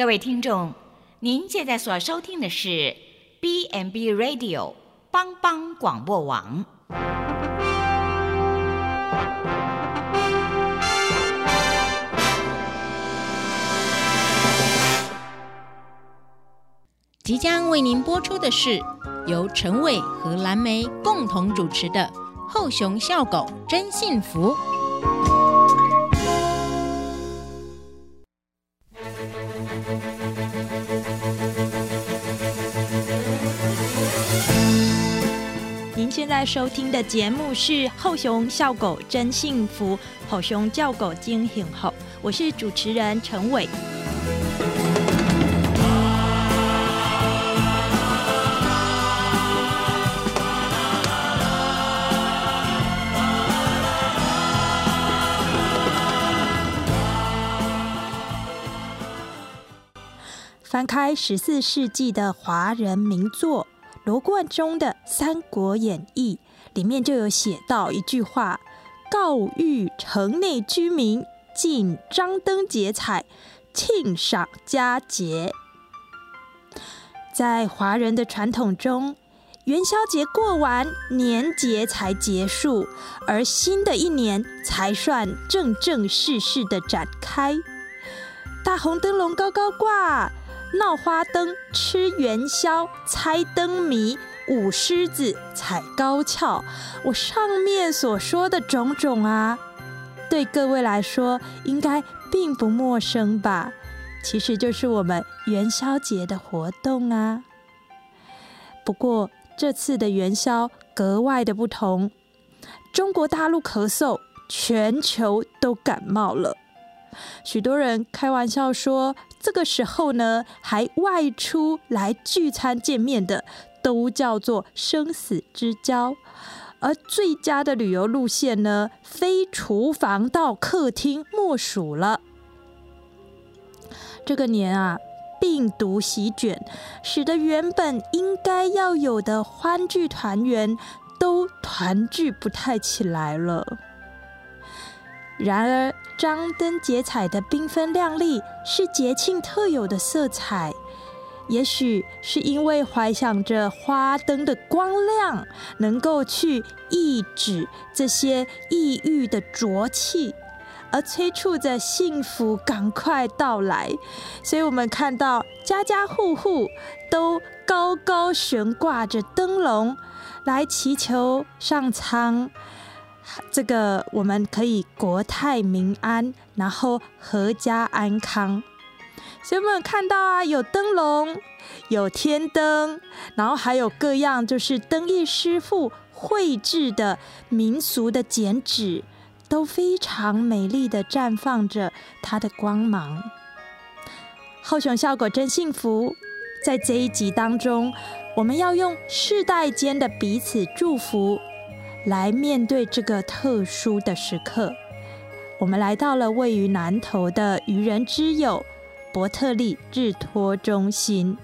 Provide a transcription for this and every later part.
各位听众，您现在所收听的是 B n B Radio 帮帮广播网。即将为您播出的是由陈伟和蓝莓共同主持的《后熊笑狗真幸福》。在收听的节目是《后熊笑狗真幸福》，后熊叫狗惊醒后，我是主持人陈伟。翻开十四世纪的华人名作罗贯中的《三国演义》，里面就有写到一句话：“告谕城内居民，尽张灯结彩，庆赏佳节。”在华人的传统中，元宵节过完，年节才结束，而新的一年才算正正式式的展开。大红灯笼高高挂。闹花灯、吃元宵、猜灯谜、舞狮子、踩高跷，我上面所说的种种啊，对各位来说应该并不陌生吧？其实就是我们元宵节的活动啊。不过这次的元宵格外的不同，中国大陆咳嗽，全球都感冒了。许多人开玩笑说，这个时候呢，还外出来聚餐见面的，都叫做生死之交。而最佳的旅游路线呢，非厨房到客厅莫属了。这个年啊，病毒席卷，使得原本应该要有的欢聚团圆，都团聚不太起来了。然而，张灯结彩的缤纷亮丽是节庆特有的色彩。也许是因为怀想着花灯的光亮能够去抑制这些抑郁的浊气，而催促着幸福赶快到来。所以我们看到家家户户都高高悬挂着灯笼，来祈求上苍。这个我们可以国泰民安，然后阖家安康。所以我们看到啊，有灯笼，有天灯，然后还有各样就是灯艺师傅绘制的民俗的剪纸，都非常美丽的绽放着它的光芒。后熊效果真幸福，在这一集当中，我们要用世代间的彼此祝福。来面对这个特殊的时刻，我们来到了位于南投的愚人之友伯特利日托中心。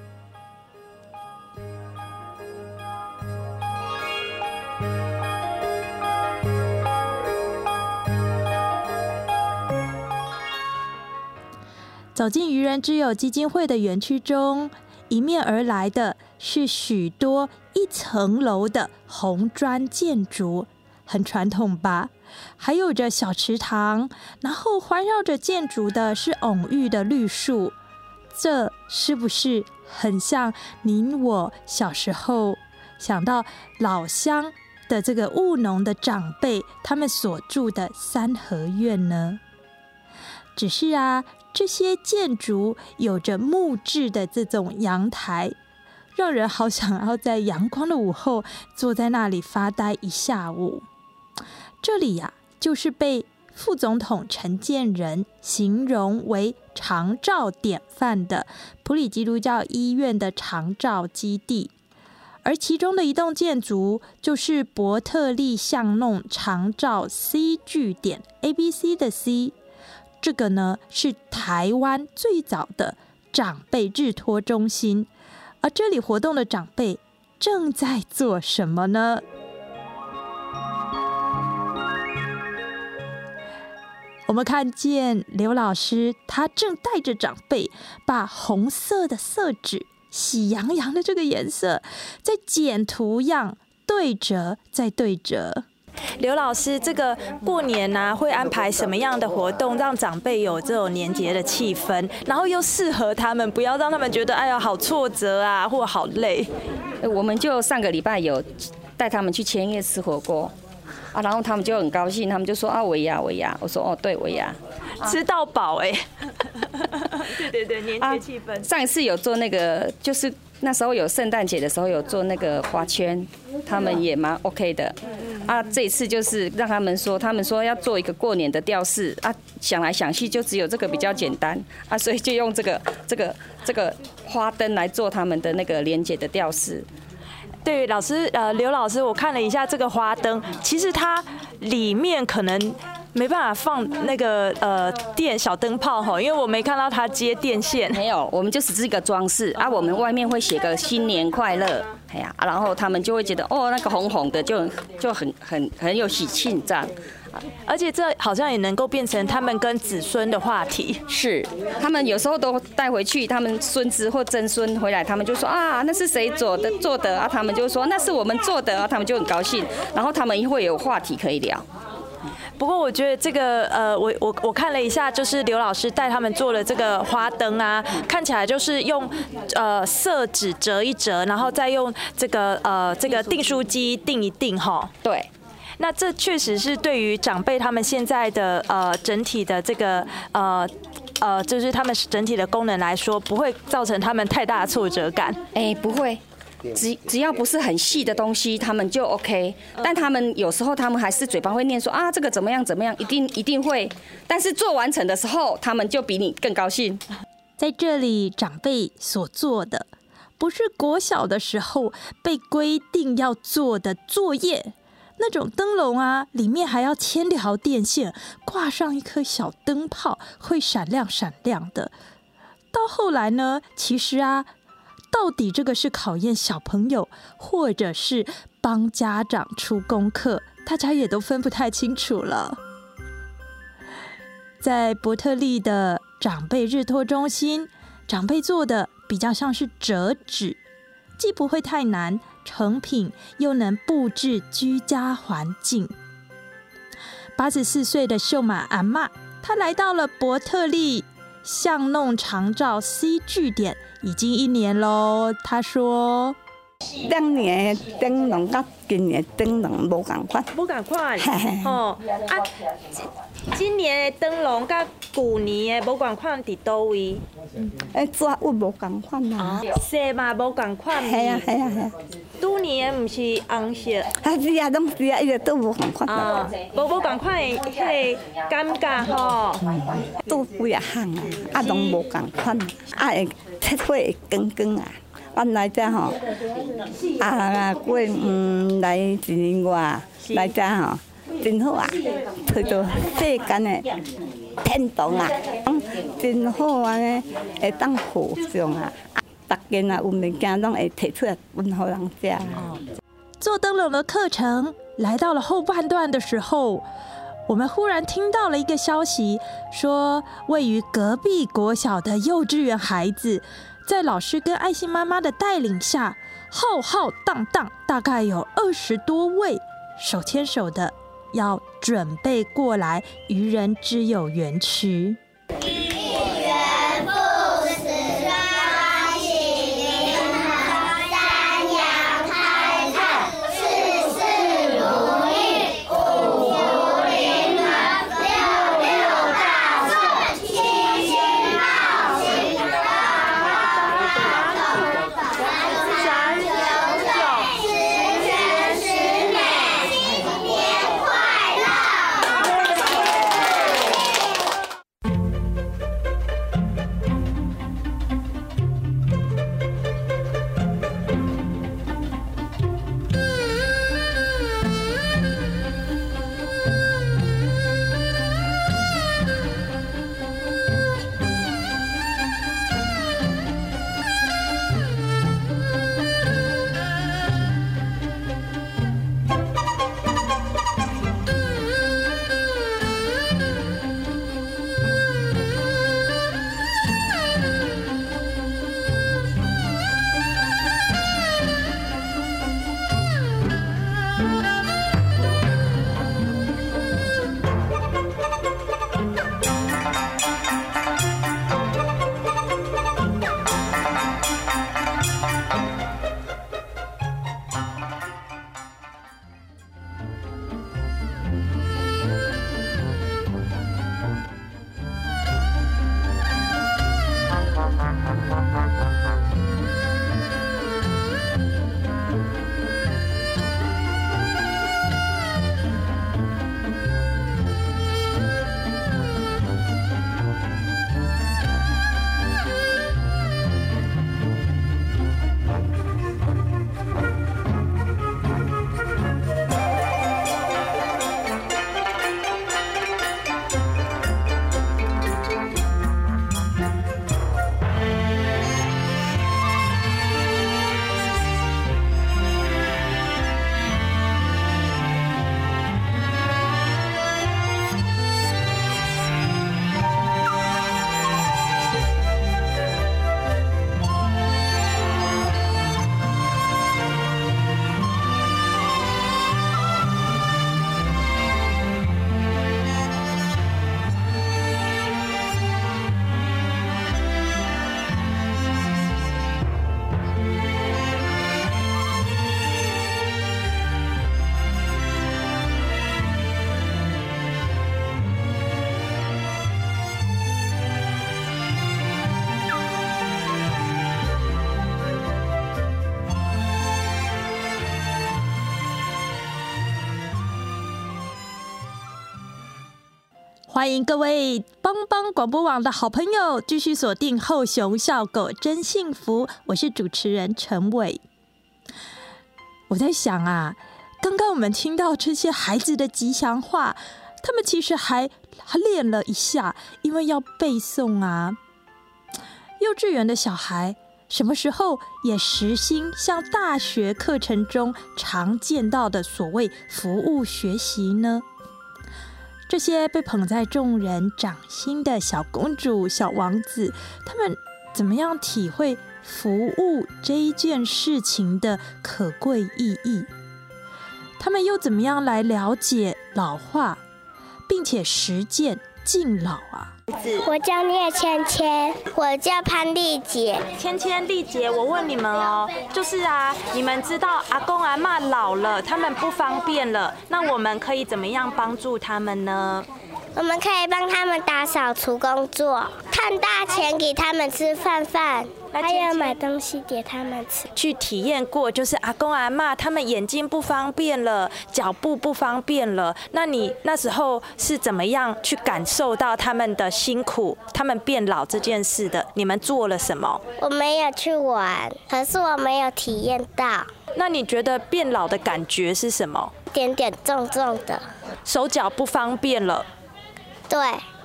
走进愚人之友基金会的园区中，迎面而来的是许多。一层楼的红砖建筑，很传统吧？还有着小池塘，然后环绕着建筑的是蓊郁的绿树，这是不是很像您我小时候想到老乡的这个务农的长辈他们所住的三合院呢？只是啊，这些建筑有着木质的这种阳台。让人好想要在阳光的午后坐在那里发呆一下午。这里呀，就是被副总统陈建仁形容为长照典范的普里基督教医院的长照基地，而其中的一栋建筑就是伯特利巷弄长照 C 据点 A B C 的 C，这个呢是台湾最早的长辈日托中心。而这里活动的长辈正在做什么呢？我们看见刘老师，他正带着长辈把红色的色纸，喜洋洋的这个颜色，在剪图样，对折再对折。刘老师，这个过年呢、会安排什么样的活动，让长辈有这种年节的气氛，然后又适合他们，不要让他们觉得哎呀好挫折啊，或好累。呃我们就上个礼拜有带他们去千叶吃火锅啊，然后他们就很高兴，他们就说啊尾牙尾牙，我说哦对尾牙。吃到饱哎、对对对，年节气氛。上一次有做那个，就是那时候有圣诞节的时候有做那个花圈，他们也蛮 OK 的。啊，这一次就是让他们说，他们说要做一个过年的吊饰啊，想来想去就只有这个比较简单啊，所以就用这个这个这个花灯来做他们的那个连接的吊饰。对，老师，呃，刘老师，我看了一下这个花灯，其实它里面可能没办法放那个呃电小灯泡哈，因为我没看到他接电线。没有，我们就只是一个装饰啊。我们外面会写个新年快乐，哎呀，啊然后他们就会觉得哦，那个红红的就就很很很有喜庆这样。而且这好像也能够变成他们跟子孙的话题。是，他们有时候都带回去，他们孙子或曾孙回来，他们就说啊，那是谁做的做的啊？他们就说那是我们做的啊，他们就很高兴，然后他们会有话题可以聊。不过我觉得这个呃，我我我看了一下，就是刘老师带他们做了这个花灯啊，看起来就是用呃色纸折一折，然后再用这个呃这个订书机订一订哈。对，那这确实是对于长辈他们现在的呃整体的这个呃呃，就是他们整体的功能来说，不会造成他们太大的挫折感。哎，不会。只只要不是很细的东西，他们就 OK。但他们有时候他们还是嘴巴会念说啊，这个怎么样怎么样，一定一定会。但是做完成的时候，他们就比你更高兴。在这里，长辈所做的，不是国小的时候被规定要做的作业。那种灯笼啊，里面还要牵条电线，挂上一颗小灯泡，会闪亮闪亮的。到后来呢，其实啊，到底这个是考验小朋友，或者是帮家长出功课，大家也都分不太清楚了。在伯特利的长辈日托中心，长辈做的比较像是折纸，既不会太难，成品又能布置居家环境。八十四岁的秀马阿嬷，她来到了伯特利巷弄长照 C 据点已经一年喽。他说当年的灯笼甲今年的灯笼无共款，：“不赶快嘿嘿哦啊！今年的灯笼甲旧年的无共款伫倒位？诶，纸物无共款啦。色嘛无共款系啊系啊系啊，拄年的毋是红色啊是啊，拢是啊，伊个都无共款，啊，无无共款的迄个感觉吼。都几啊项啊，啊拢无共款，啊会切火会光光啊。原来遮吼，啊啊过嗯来一年外来遮吼，真好啊，找到世间的天堂啊，嗯真好安尼，会当互相啊，啊，逐间啊有物件拢会摕出来分互人食。做灯笼的课程来到了后半段的时候，我们忽然听到了一个消息，说位于隔壁国小的幼稚园孩子，在老师跟爱心妈妈的带领下，浩浩荡荡，大概有二十多位，手牵手的要准备过来愚人之友园区。欢迎各位帮帮广播网的好朋友继续锁定后熊笑狗真幸福，我是主持人陈伟。我在想啊，刚刚我们听到这些孩子的吉祥话，他们其实还还练了一下，因为要背诵啊。幼稚园的小孩什么时候也实行像大学课程中常见到的所谓服务学习呢？这些被捧在众人掌心的小公主、小王子，他们怎么样体会服务这一件事情的可贵意义？他们又怎么样来了解老化，并且实践敬老啊？我叫聂芊芊，我叫潘丽姐。芊芊、丽姐，我问你们哦，就是啊，你们知道阿公阿妈老了，他们不方便了，那我们可以怎么样帮助他们呢？我们可以帮他们打扫除工作，看大钱给他们吃饭饭，还要买东西给他们吃。去体验过，就是阿公阿妈他们眼睛不方便了，脚步不方便了，那你那时候是怎么样去感受到他们的辛苦，他们变老这件事的？你们做了什么？我没有去玩，可是我没有体验到。那你觉得变老的感觉是什么？点点重重的，手脚不方便了。对，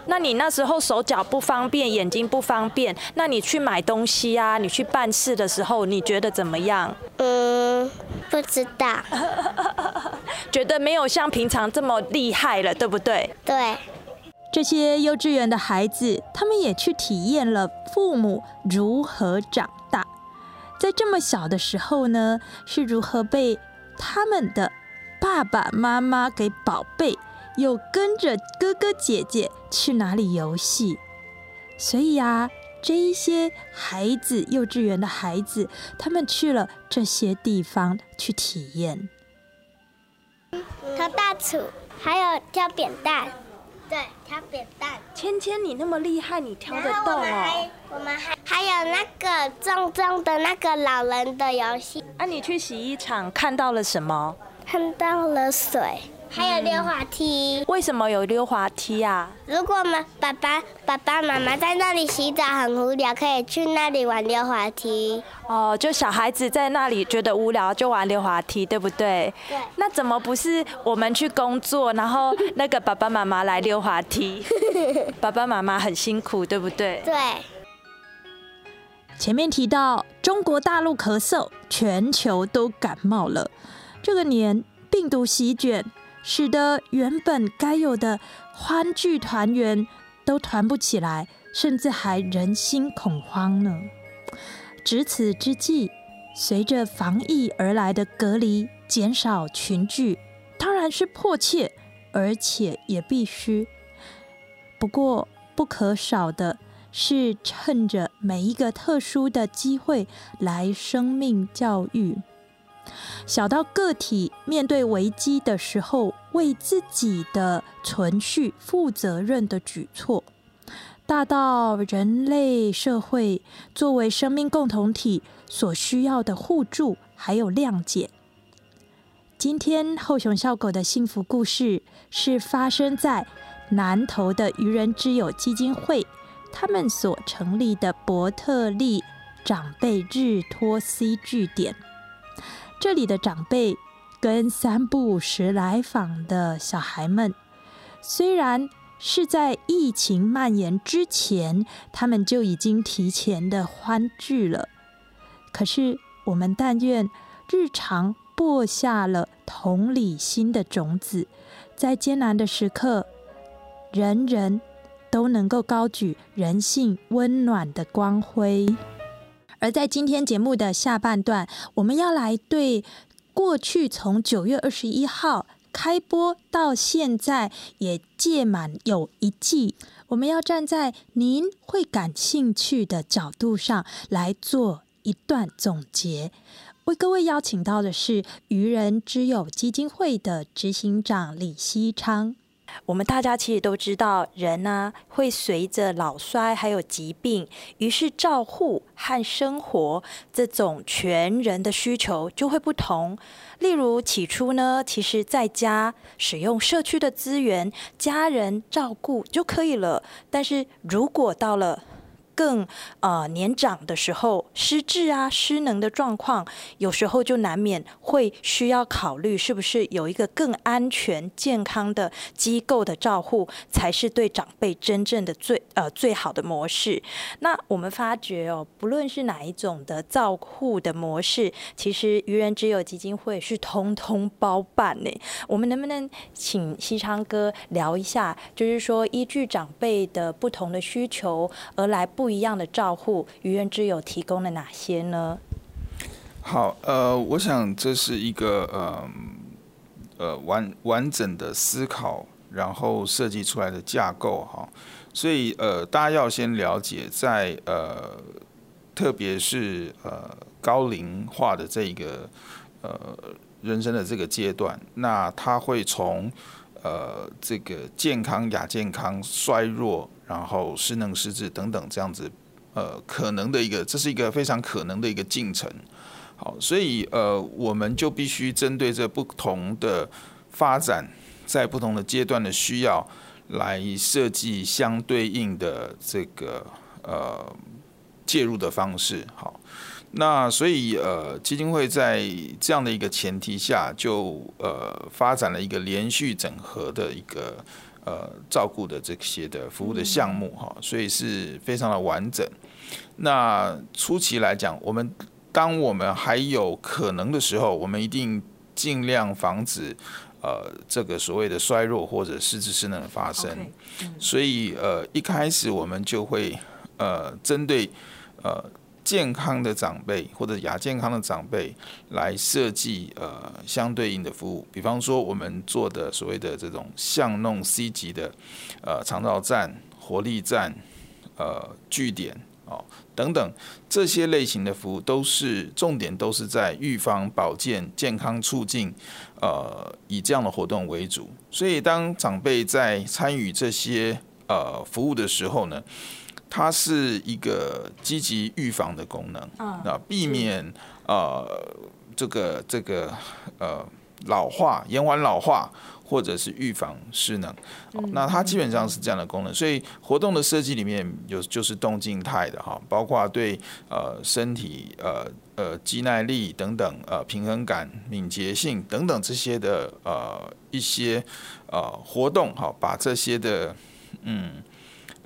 那你那时候手脚不方便，眼睛不方便，那你去买东西啊，你去办事的时候，你觉得怎么样？嗯，不知道。觉得没有像平常这么厉害了，对不对？对。这些幼稚园的孩子，他们也去体验了父母如何长大，在这么小的时候呢，是如何被他们的爸爸妈妈给宝贝。又跟着哥哥姐姐去哪里游戏？所以啊，这一些孩子，幼稚园的孩子，他们去了这些地方去体验。挑大杵，还有挑扁担。对，挑扁担。芊芊，你那么厉害，你挑得动哦。我们还还有那个重重的那个老人的游戏。啊，你去洗衣厂看到了什么？看到了水。还有溜滑梯，为什么有溜滑梯啊？如果我们爸爸、爸爸妈妈在那里洗澡很无聊，可以去那里玩溜滑梯。哦，就小孩子在那里觉得无聊就玩溜滑梯，对不对？对。那怎么不是我们去工作，然后那个爸爸妈妈来溜滑梯？爸爸妈妈很辛苦，对不对？对。前面提到中国大陆咳嗽，全球都感冒了。这个年病毒席卷。使得原本该有的欢聚团圆都团不起来，甚至还人心恐慌呢。值此之际，随着防疫而来的隔离、减少群聚，当然是迫切，而且也必须。不过不可少的是，趁着每一个特殊的机会来生命教育。小到个体面对危机的时候为自己的存续负责任的举措，大到人类社会作为生命共同体所需要的互助还有谅解。今天后熊笑狗的幸福故事是发生在南投的愚人之友基金会，他们所成立的伯特利长辈日托 C 据点。这里的长辈跟三不五时来访的小孩们，虽然是在疫情蔓延之前，他们就已经提前的欢聚了。可是，我们但愿日常播下了同理心的种子，在艰难的时刻，人人都能够高举人性温暖的光辉。而在今天节目的下半段，我们要来对过去从九月二十一号开播到现在也届满有一季，我们要站在您会感兴趣的角度上来做一段总结。为各位邀请到的是愚人之友基金会的执行长李希昌。我们大家其实都知道，人呢会随着老衰还有疾病，于是照护和生活这种全人的需求就会不同。例如起初呢，其实在家使用社区的资源，家人照顾就可以了。但是如果到了更呃年长的时候，失智啊、失能的状况，有时候就难免会需要考虑，是不是有一个更安全、健康的机构的照护，才是对长辈真正的最呃最好的模式。那我们发觉哦，不论是哪一种的照护的模式，其实愚人之友基金会是通通包办呢。我们能不能请西昌哥聊一下，就是说依据长辈的不同的需求而来不一样的照护，愚人之友提供了哪些呢？好，呃，我想这是一个呃呃完完整的思考，然后设计出来的架构哈。所以呃，大家要先了解，在呃，特别是呃高龄化的这个呃人生的这个阶段，那他会从呃这个健康、亚健康、衰弱，然后失能、失智等等这样子呃可能的一个，这是一个非常可能的一个进程。好，所以呃，我们就必须针对这不同的发展，在不同的阶段的需要，来设计相对应的这个呃介入的方式。好，那所以呃，基金会在这样的一个前提下，就呃发展了一个连续整合的一个呃照顾的这些的服务的项目哈，所以是非常的完整。那初期来讲，我们当我们还有可能的时候，我们一定尽量防止呃这个所谓的衰弱或者失智失能的发生。所以呃一开始我们就会呃针对呃健康的长辈或者亚健康的长辈来设计呃相对应的服务。比方说我们做的所谓的这种巷弄 C 级的呃肠道站、活力站、呃据点哦。等等，这些类型的服务都是重点，都是在预防、保健、健康促进，呃，以这样的活动为主。所以，当长辈在参与这些呃服务的时候呢，它是一个积极预防的功能，啊，避免呃这个这个呃老化、延缓老化。或者是预防失能，那它基本上是这样的功能。所以活动的设计里面有就是动静态的哈，包括对呃身体呃呃肌耐力等等呃平衡感敏捷性等等这些的呃一些呃活动哈，把这些的嗯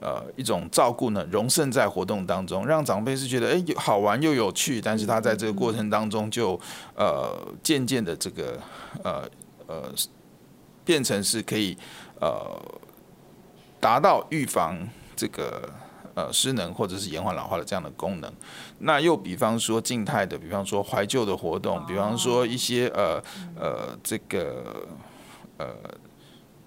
呃一种照顾呢融盛在活动当中，让长辈是觉得哎好玩又有趣，但是他在这个过程当中就呃渐渐的这个呃呃。变成是可以呃达到预防这个呃失能或者是延缓老化的这样的功能。那又比方说静态的，比方说怀旧的活动，比方说一些呃呃这个呃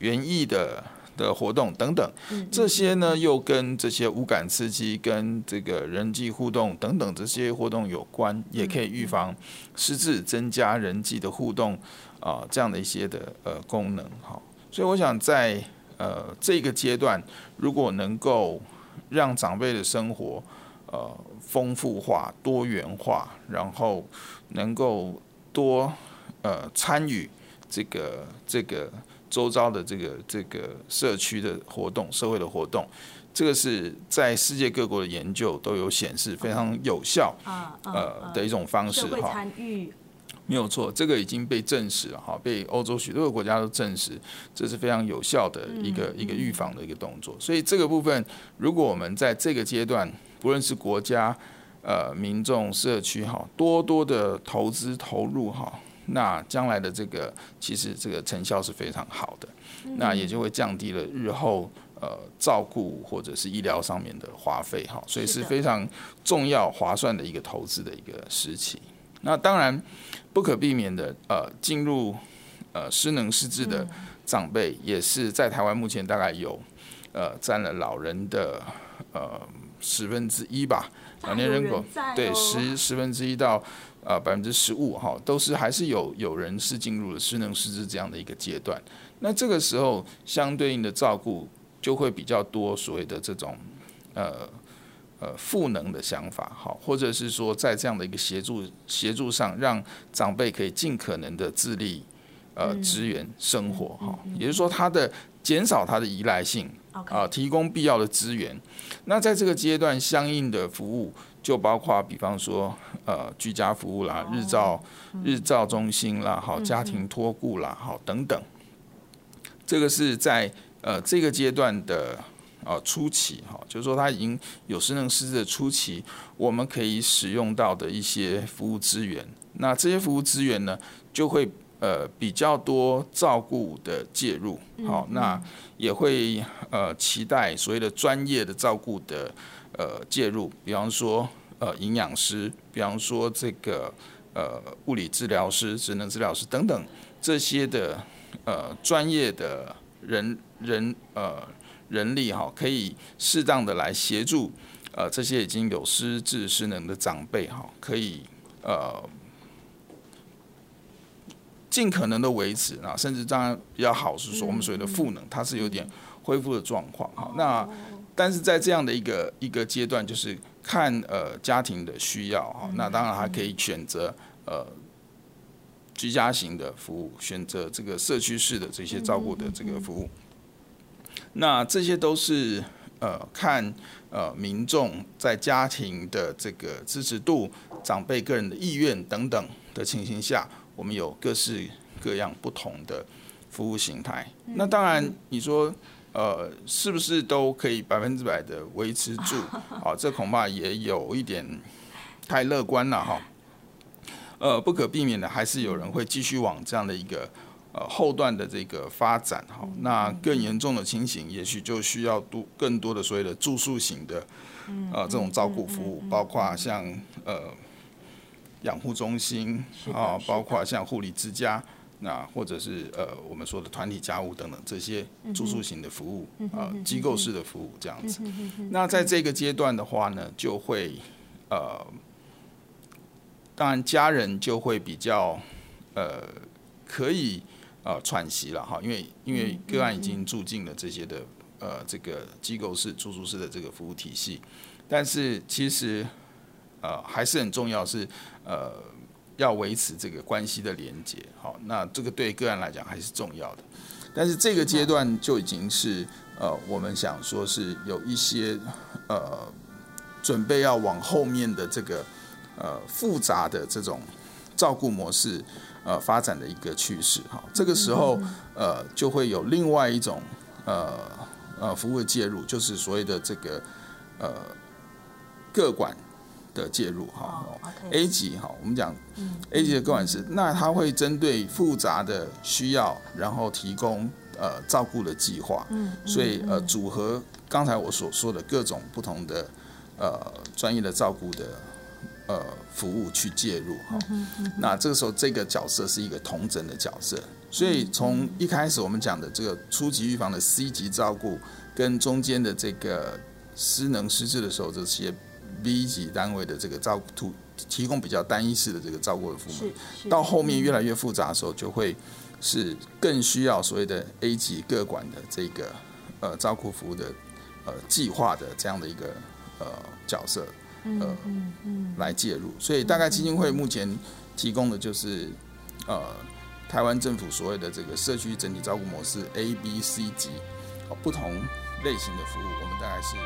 园艺的的活动等等，这些呢又跟这些无感刺激、跟这个人际互动等等这些活动有关，也可以预防失智，增加人际的互动。啊，这样的一些的呃功能，哈，所以我想在呃这个阶段，如果能够让长辈的生活呃丰富化、多元化，然后能够多呃参与这个这个周遭的这个这个社区的活动、社会的活动，这个是在世界各国的研究都有显示非常有效啊呃的一种方式哈。没有错，这个已经被证实了哈，被欧洲许多个国家都证实，这是非常有效的一个一个预防的一个动作。所以这个部分，如果我们在这个阶段，不论是国家、呃民众、社区哈，多多的投资投入哈，那将来的这个其实这个成效是非常好的，那也就会降低了日后呃照顾或者是医疗上面的花费哈，所以是非常重要划算的一个投资的一个时期。那当然。不可避免的，呃，进入呃失能失智的长辈，也是在台湾目前大概有呃占了老人的呃十分之一吧。老年人口对十十分之一到呃百分之十五哈，都是还是有有人是进入了失能失智这样的一个阶段。那这个时候相对应的照顾就会比较多所谓的这种呃呃赋能的想法，好，或者是说在这样的一个协助协助上，让长辈可以尽可能的自立呃支援生活哈，也就是说他的减少他的依赖性。啊，提供必要的资源。那在这个阶段，相应的服务就包括，比方说，呃，居家服务啦、日照、日照中心啦、好家庭托顾啦、好等等。这个是在呃这个阶段的呃初期，哈，就是说他已经有失能失智的初期，我们可以使用到的一些服务资源。那这些服务资源呢，就会呃比较多照顾的介入，好，那也会呃期待所谓的专业的照顾的呃介入，比方说呃营养师，比方说这个呃物理治疗师、职能治疗师等等这些的呃专业的人人呃人力哈，可以适当的来协助呃这些已经有失智失能的长辈哈，可以呃尽可能的维持啊，甚至当然比较好是说我们所谓的赋能，它是有点恢复的状况哈。那但是在这样的一个一个阶段，就是看呃家庭的需要哈，那当然还可以选择呃居家型的服务，选择这个社区式的这些照顾的这个服务。那这些都是呃看呃民众在家庭的这个支持度、长辈个人的意愿等等的情形下，我们有各式各样不同的服务形态。那当然，你说呃是不是都可以百分之百的维持住？啊，这恐怕也有一点太乐观了哈。呃，不可避免的，还是有人会继续往这样的一个呃后段的这个发展哈。那更严重的情形，也许就需要多更多的所谓的住宿型的呃这种照顾服务，包括像呃养护中心啊，包括像护理之家。那或者是呃我们说的团体家务等等这些住宿型的服务啊、呃机构式的服务这样子。那在这个阶段的话呢，就会呃当然家人就会比较呃可以呃喘息了哈，因为因为个案已经住进了这些的呃这个机构式住宿式的这个服务体系，但是其实呃还是很重要是呃要维持这个关系的连接，好，那这个对个案来讲还是重要的，但是这个阶段就已经是呃我们想说是有一些呃准备要往后面的这个。呃复杂的这种照顾模式呃发展的一个趋势哈，这个时候呃就会有另外一种呃呃服务的介入，就是所谓的这个呃个管的介入哈。A 级哈，我们讲 A 级的个管师，那他会针对复杂的需要，然后提供呃照顾的计划，嗯所以呃组合刚才我所说的各种不同的呃专业的照顾的。呃，服务去介入哈，那这个时候这个角色是一个同诊的角色，所以从一开始我们讲的这个初级预防的 C 级照顾，跟中间的这个失能失智的时候这些 B 级单位的这个照顾提供比较单一式的这个照顾的服务，到后面越来越复杂的时候，就会是更需要所谓的 A 级各管的这个呃照顾服务的呃计划的这样的一个呃角色。呃，来介入，所以大概基金会目前提供的就是呃，台湾政府所谓的这个社区整体照顾模式 A、B、C 级，哦，不同类型的服务，我们大概是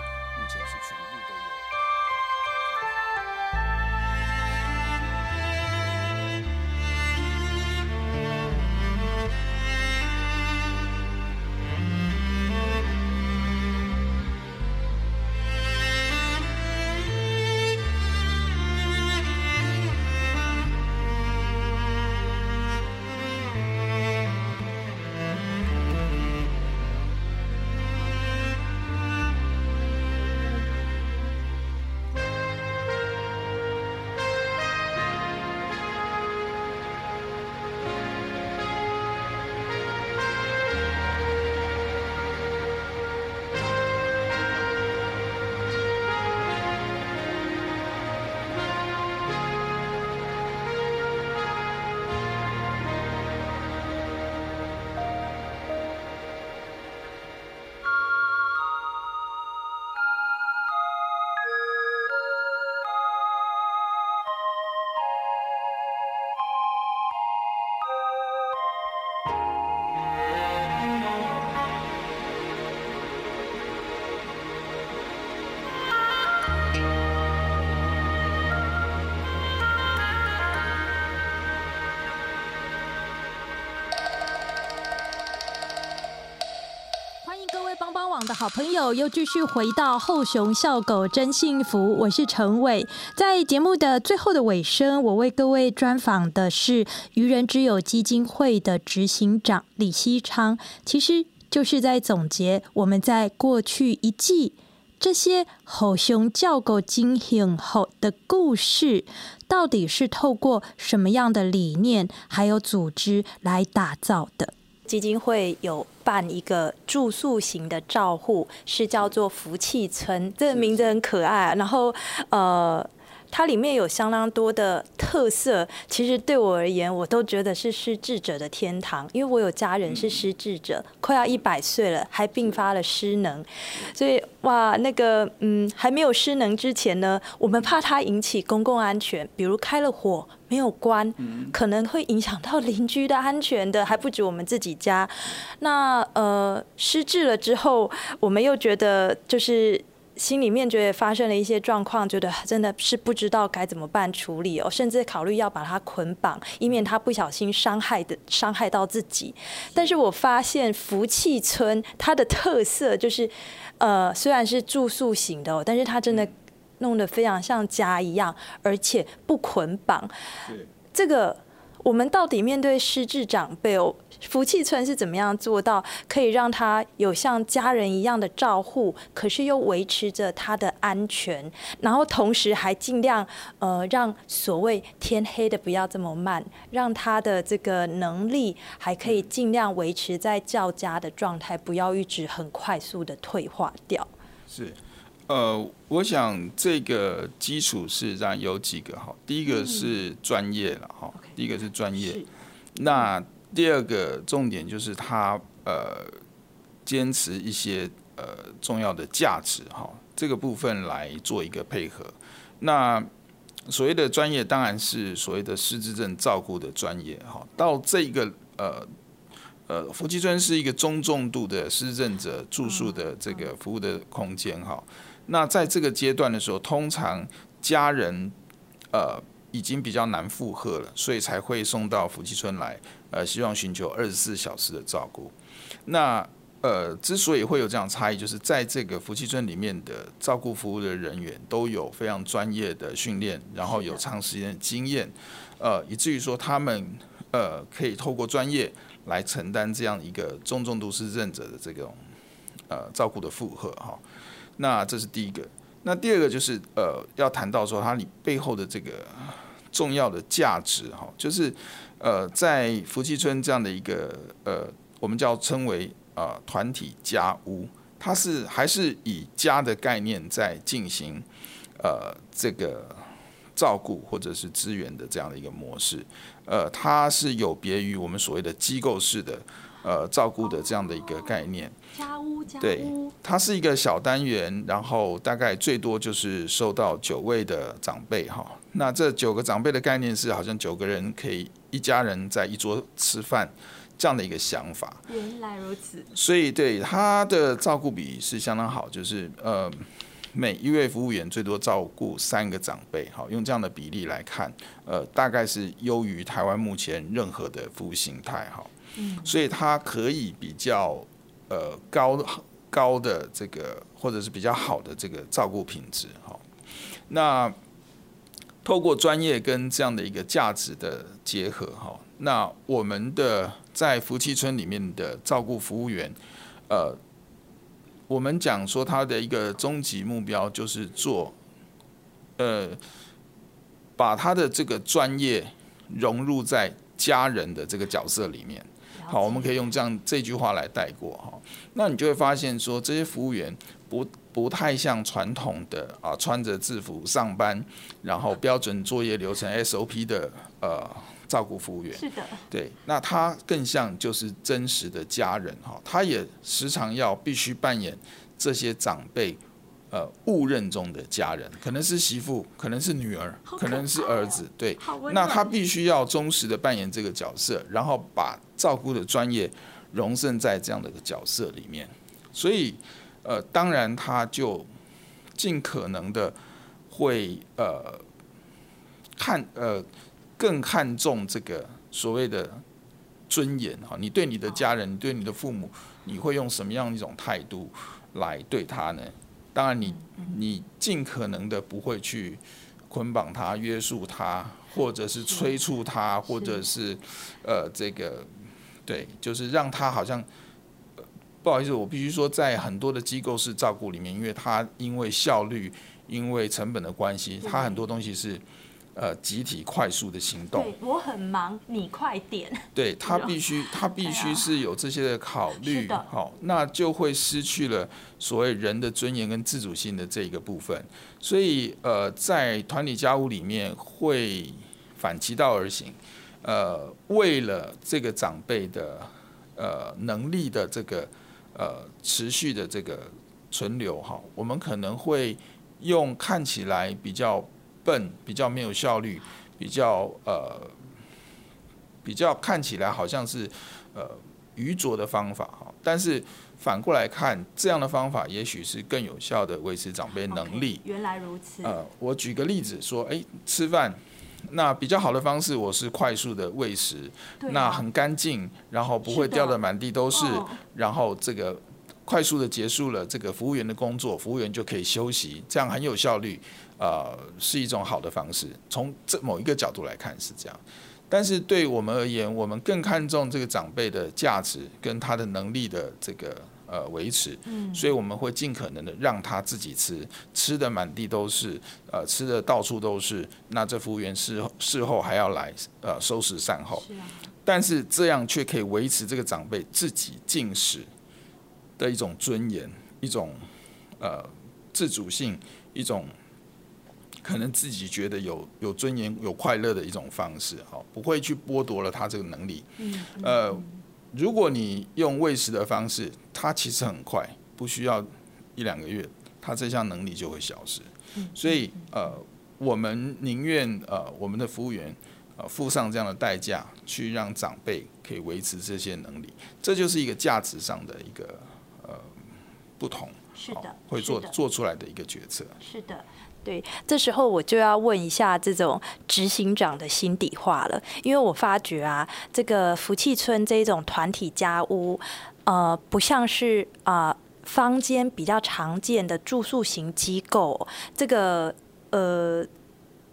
好朋友又继续回到后熊笑狗真幸福，我是陈伟。在节目的最后的尾声，我为各位专访的是愚人之友基金会的执行长李希昌，其实就是在总结我们在过去一季这些吼熊叫狗惊醒后的故事，到底是透过什么样的理念还有组织来打造的。基金会有办一个住宿型的照护，是叫做福气村，这个名字很可爱。然后，呃。它里面有相当多的特色，其实对我而言，我都觉得是失智者的天堂，因为我有家人是失智者，快要一百岁了，还并发了失能，所以哇，那个嗯，还没有失能之前呢，我们怕它引起公共安全，比如开了火没有关，可能会影响到邻居的安全的，还不止我们自己家。那呃，失智了之后，我们又觉得就是。心里面觉得发生了一些状况，觉得真的是不知道该怎么办处理哦，甚至考虑要把它捆绑，以免他不小心伤害的伤害到自己。但是我发现福气村它的特色就是，呃，虽然是住宿型的，但是它真的弄得非常像家一样，而且不捆绑。这个。我们到底面对失智长辈哦，福气村是怎么样做到可以让他有像家人一样的照护，可是又维持着他的安全，然后同时还尽量呃让所谓天黑的不要这么慢，让他的这个能力还可以尽量维持在较佳的状态，不要一直很快速的退化掉。是。呃，我想这个基础是让有几个哈，第一个是专业了哈，第一个是专业，那第二个重点就是他呃坚持一些呃重要的价值哈，这个部分来做一个配合。那所谓的专业当然是所谓的失智症照顾的专业哈，到这个呃呃福气村是一个中重度的失智症者住宿的这个服务的空间哈。那在这个阶段的时候，通常家人呃已经比较难负荷了，所以才会送到福气村来，呃，希望寻求二十四小时的照顾。那呃，之所以会有这样差异，就是在这个福气村里面的照顾服务的人员都有非常专业的训练，然后有长时间的经验，呃，以至于说他们呃可以透过专业来承担这样一个中重度失智者的这种呃照顾的负荷哈。那这是第一个，那第二个就是呃，要谈到说它里背后的这个重要的价值哈，就是呃，在福气村这样的一个呃，我们叫称为呃团体家屋，它是还是以家的概念在进行呃这个照顾或者是资源的这样的一个模式，呃，它是有别于我们所谓的机构式的。呃，照顾的这样的一个概念，家屋，家屋，对，它是一个小单元，然后大概最多就是收到九位的长辈哈。那这九个长辈的概念是，好像九个人可以一家人在一桌吃饭这样的一个想法。原来如此。所以对他的照顾比是相当好，就是呃，每一位服务员最多照顾三个长辈，好，用这样的比例来看，呃，大概是优于台湾目前任何的服务形态哈。所以它可以比较呃高高的这个，或者是比较好的这个照顾品质哈。那透过专业跟这样的一个价值的结合哈，那我们的在福气村里面的照顾服务员，呃，我们讲说他的一个终极目标就是做呃，把他的这个专业融入在家人的这个角色里面。好，我们可以用这样这句话来带过哈。那你就会发现说，这些服务员不不太像传统的啊，穿着制服上班，然后标准作业流程 SOP 的呃照顾服务员。是的。对，那他更像就是真实的家人哈。他也时常要必须扮演这些长辈。呃，误认中的家人可能是媳妇，可能是女儿，可能是儿子，对。那他必须要忠实的扮演这个角色，然后把照顾的专业融渗在这样的一个角色里面。所以，呃，当然他就尽可能的会呃看呃更看重这个所谓的尊严哈，你对你的家人，你对你的父母，你会用什么样一种态度来对他呢？当然，你你尽可能的不会去捆绑他、约束他，或者是催促他，或者是呃这个对，就是让他好像。不好意思，我必须说，在很多的机构式照顾里面，因为他因为效率、因为成本的关系，他很多东西是呃集体快速的行动。对我很忙，你快点。对他必须，他必须是有这些的考虑。好，那就会失去了所谓人的尊严跟自主性的这一个部分。所以呃，在团体家务里面会反其道而行，呃，为了这个长辈的呃能力的这个。呃，持续的这个存留哈，我们可能会用看起来比较笨、比较没有效率、比较呃比较看起来好像是呃愚拙的方法哈，但是反过来看，这样的方法也许是更有效的维持长辈能力。原来如此。呃，我举个例子说，哎，吃饭。那比较好的方式，我是快速的喂食，那很干净，然后不会掉的满地都是，然后这个快速的结束了这个服务员的工作，服务员就可以休息，这样很有效率，呃，是一种好的方式。从这某一个角度来看是这样，但是对我们而言，我们更看重这个长辈的价值跟他的能力的这个。呃，维持，嗯所以我们会尽可能的让他自己吃，吃的满地都是，呃，吃的到处都是。那这服务员事事后还要来呃收拾善后，但是这样却可以维持这个长辈自己进食的一种尊严，一种呃自主性，一种可能自己觉得有有尊严、有快乐的一种方式，好，不会去剥夺了他这个能力，呃。如果你用喂食的方式，它其实很快，不需要一两个月，它这项能力就会消失。所以呃，我们宁愿呃我们的服务员呃付上这样的代价，去让长辈可以维持这些能力，这就是一个价值上的一个呃不同。是的，会做做出来的一个决策。是的。对，这时候我就要问一下这种执行长的心底话了，因为我发觉啊，这个福气村这种团体家屋，呃，不像是啊坊间比较常见的住宿型机构，这个呃，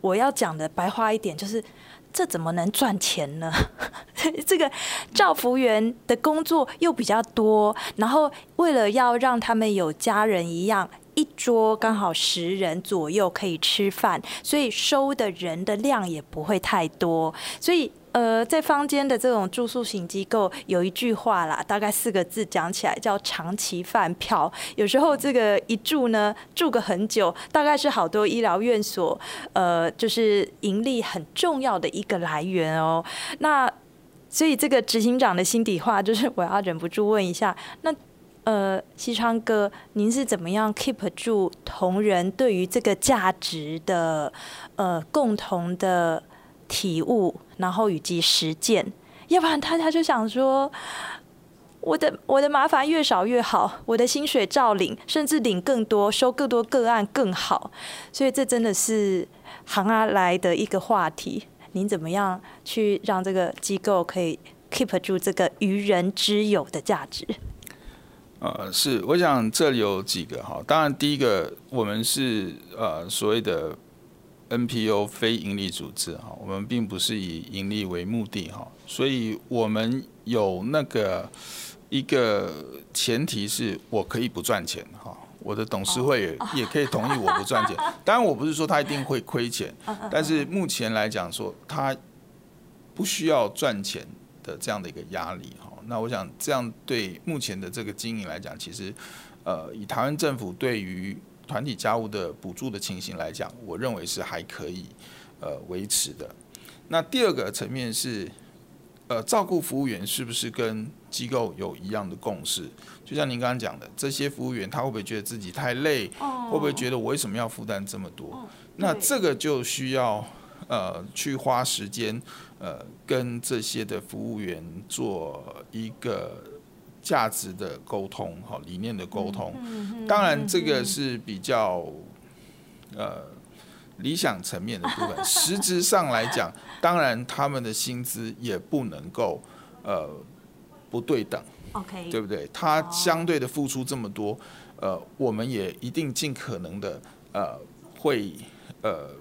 我要讲的白话一点，就是这怎么能赚钱呢？这个照服员的工作又比较多，然后为了要让他们有家人一样。一桌刚好十人左右可以吃饭，所以收的人的量也不会太多。所以，呃，在坊间的这种住宿型机构，有一句话啦，大概四个字讲起来叫“长期饭票”。有时候这个一住呢，住个很久，大概是好多医疗院所，呃，就是盈利很重要的一个来源哦。那所以，这个执行长的心底话，就是我要忍不住问一下，那。呃，西昌哥，您是怎么样 keep 住同仁对于这个价值的呃共同的体悟，然后以及实践？要不然大家就想说，我的我的麻烦越少越好，我的薪水照领，甚至领更多，收更多个案更好。所以这真的是行阿来的一个话题。您怎么样去让这个机构可以 keep 住这个于人之友的价值？呃，是，我想这里有几个哈。当然，第一个，我们是呃所谓的 NPO 非盈利组织哈，我们并不是以盈利为目的哈，所以我们有那个一个前提是我可以不赚钱哈，我的董事会也也可以同意我不赚钱。当然，我不是说他一定会亏钱，但是目前来讲说他不需要赚钱的这样的一个压力哈。那我想，这样对目前的这个经营来讲，其实，呃，以台湾政府对于团体家务的补助的情形来讲，我认为是还可以，呃，维持的。那第二个层面是，呃，照顾服务员是不是跟机构有一样的共识？就像您刚刚讲的，这些服务员他会不会觉得自己太累？会不会觉得我为什么要负担这么多？那这个就需要，呃，去花时间。呃，跟这些的服务员做一个价值的沟通，哈，理念的沟通。当然，这个是比较呃理想层面的部分。实质上来讲，当然他们的薪资也不能够呃不对等，OK，对不对？他相对的付出这么多，呃，我们也一定尽可能的呃会呃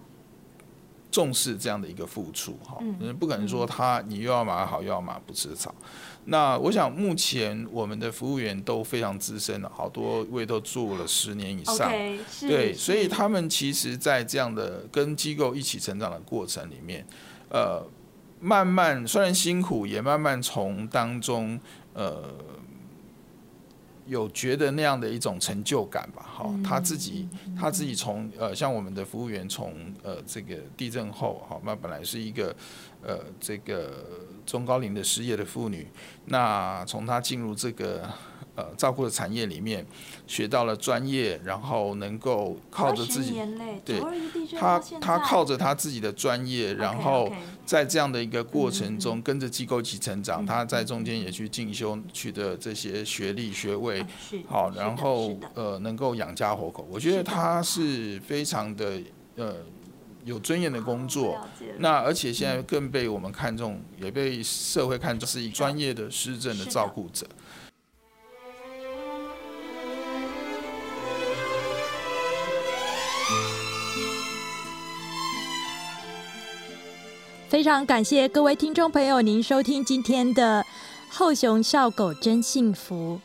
重视这样的一个付出哈，嗯，不可能说他你又要马好又要马不吃草。那我想目前我们的服务员都非常资深了，好多位都做了十年以上。对，所以他们其实，在这样的跟机构一起成长的过程里面，呃，慢慢虽然辛苦，也慢慢从当中呃有觉得那样的一种成就感吧。哈、他自己他自己从呃，像我们的服务员从呃这个地震后，哈，那本来是一个呃这个中高龄的失业的妇女，那从她进入这个呃照顾的产业里面，学到了专业，然后能够靠着自己。对他他靠着他自己的专业，然后在这样的一个过程中，跟着机构一起成长。他在中间也去进修，取得这些学历学位，好，然后呃能够养家活口。我觉得他是非常的呃有尊严的工作。那而且现在更被我们看重，也被社会看重，是以专业的施政的照顾者。非常感谢各位听众朋友，您收听今天的《后熊笑狗真幸福》。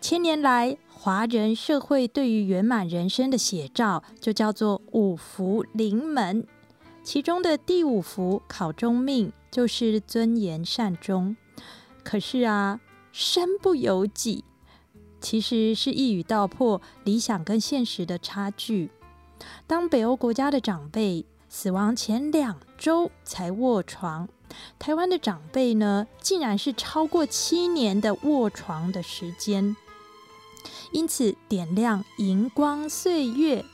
千年来，华人社会对于圆满人生的写照，就叫做五福临门。其中的第五福考中命，就是尊严善终。可是啊，身不由己，其实是一语道破理想跟现实的差距。当北欧国家的长辈死亡前两周才卧床，台湾的长辈呢，竟然是超过七年的卧床的时间。因此，点亮荧光岁月，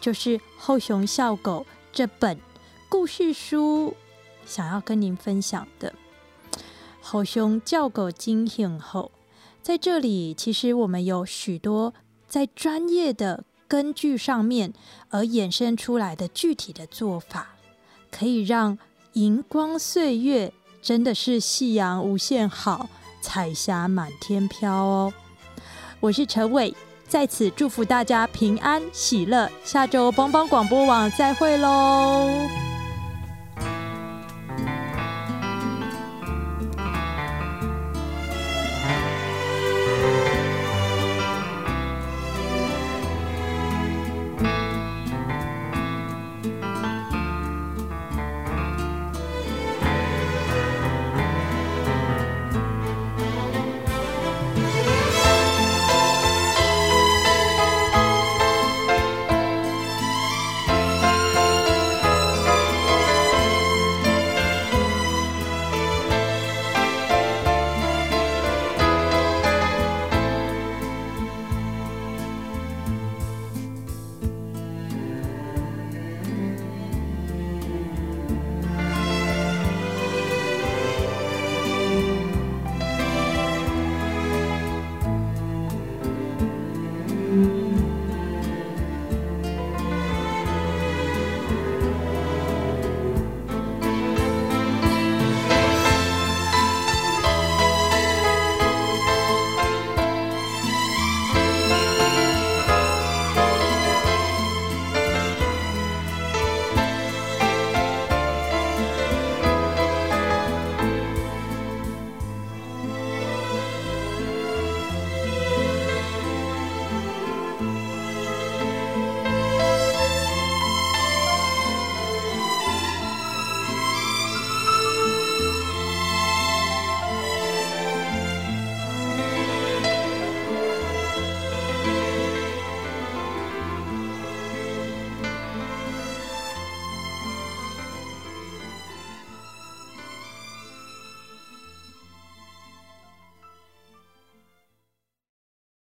就是后熊笑狗这本故事书想要跟您分享的。后熊叫狗惊醒后，在这里，其实我们有许多在专业的根据上面而衍生出来的具体的做法，可以让荧光岁月真的是夕阳无限好，彩霞满天飘哦。我是陈伟，在此祝福大家平安喜乐。下周帮帮广播网再会喽。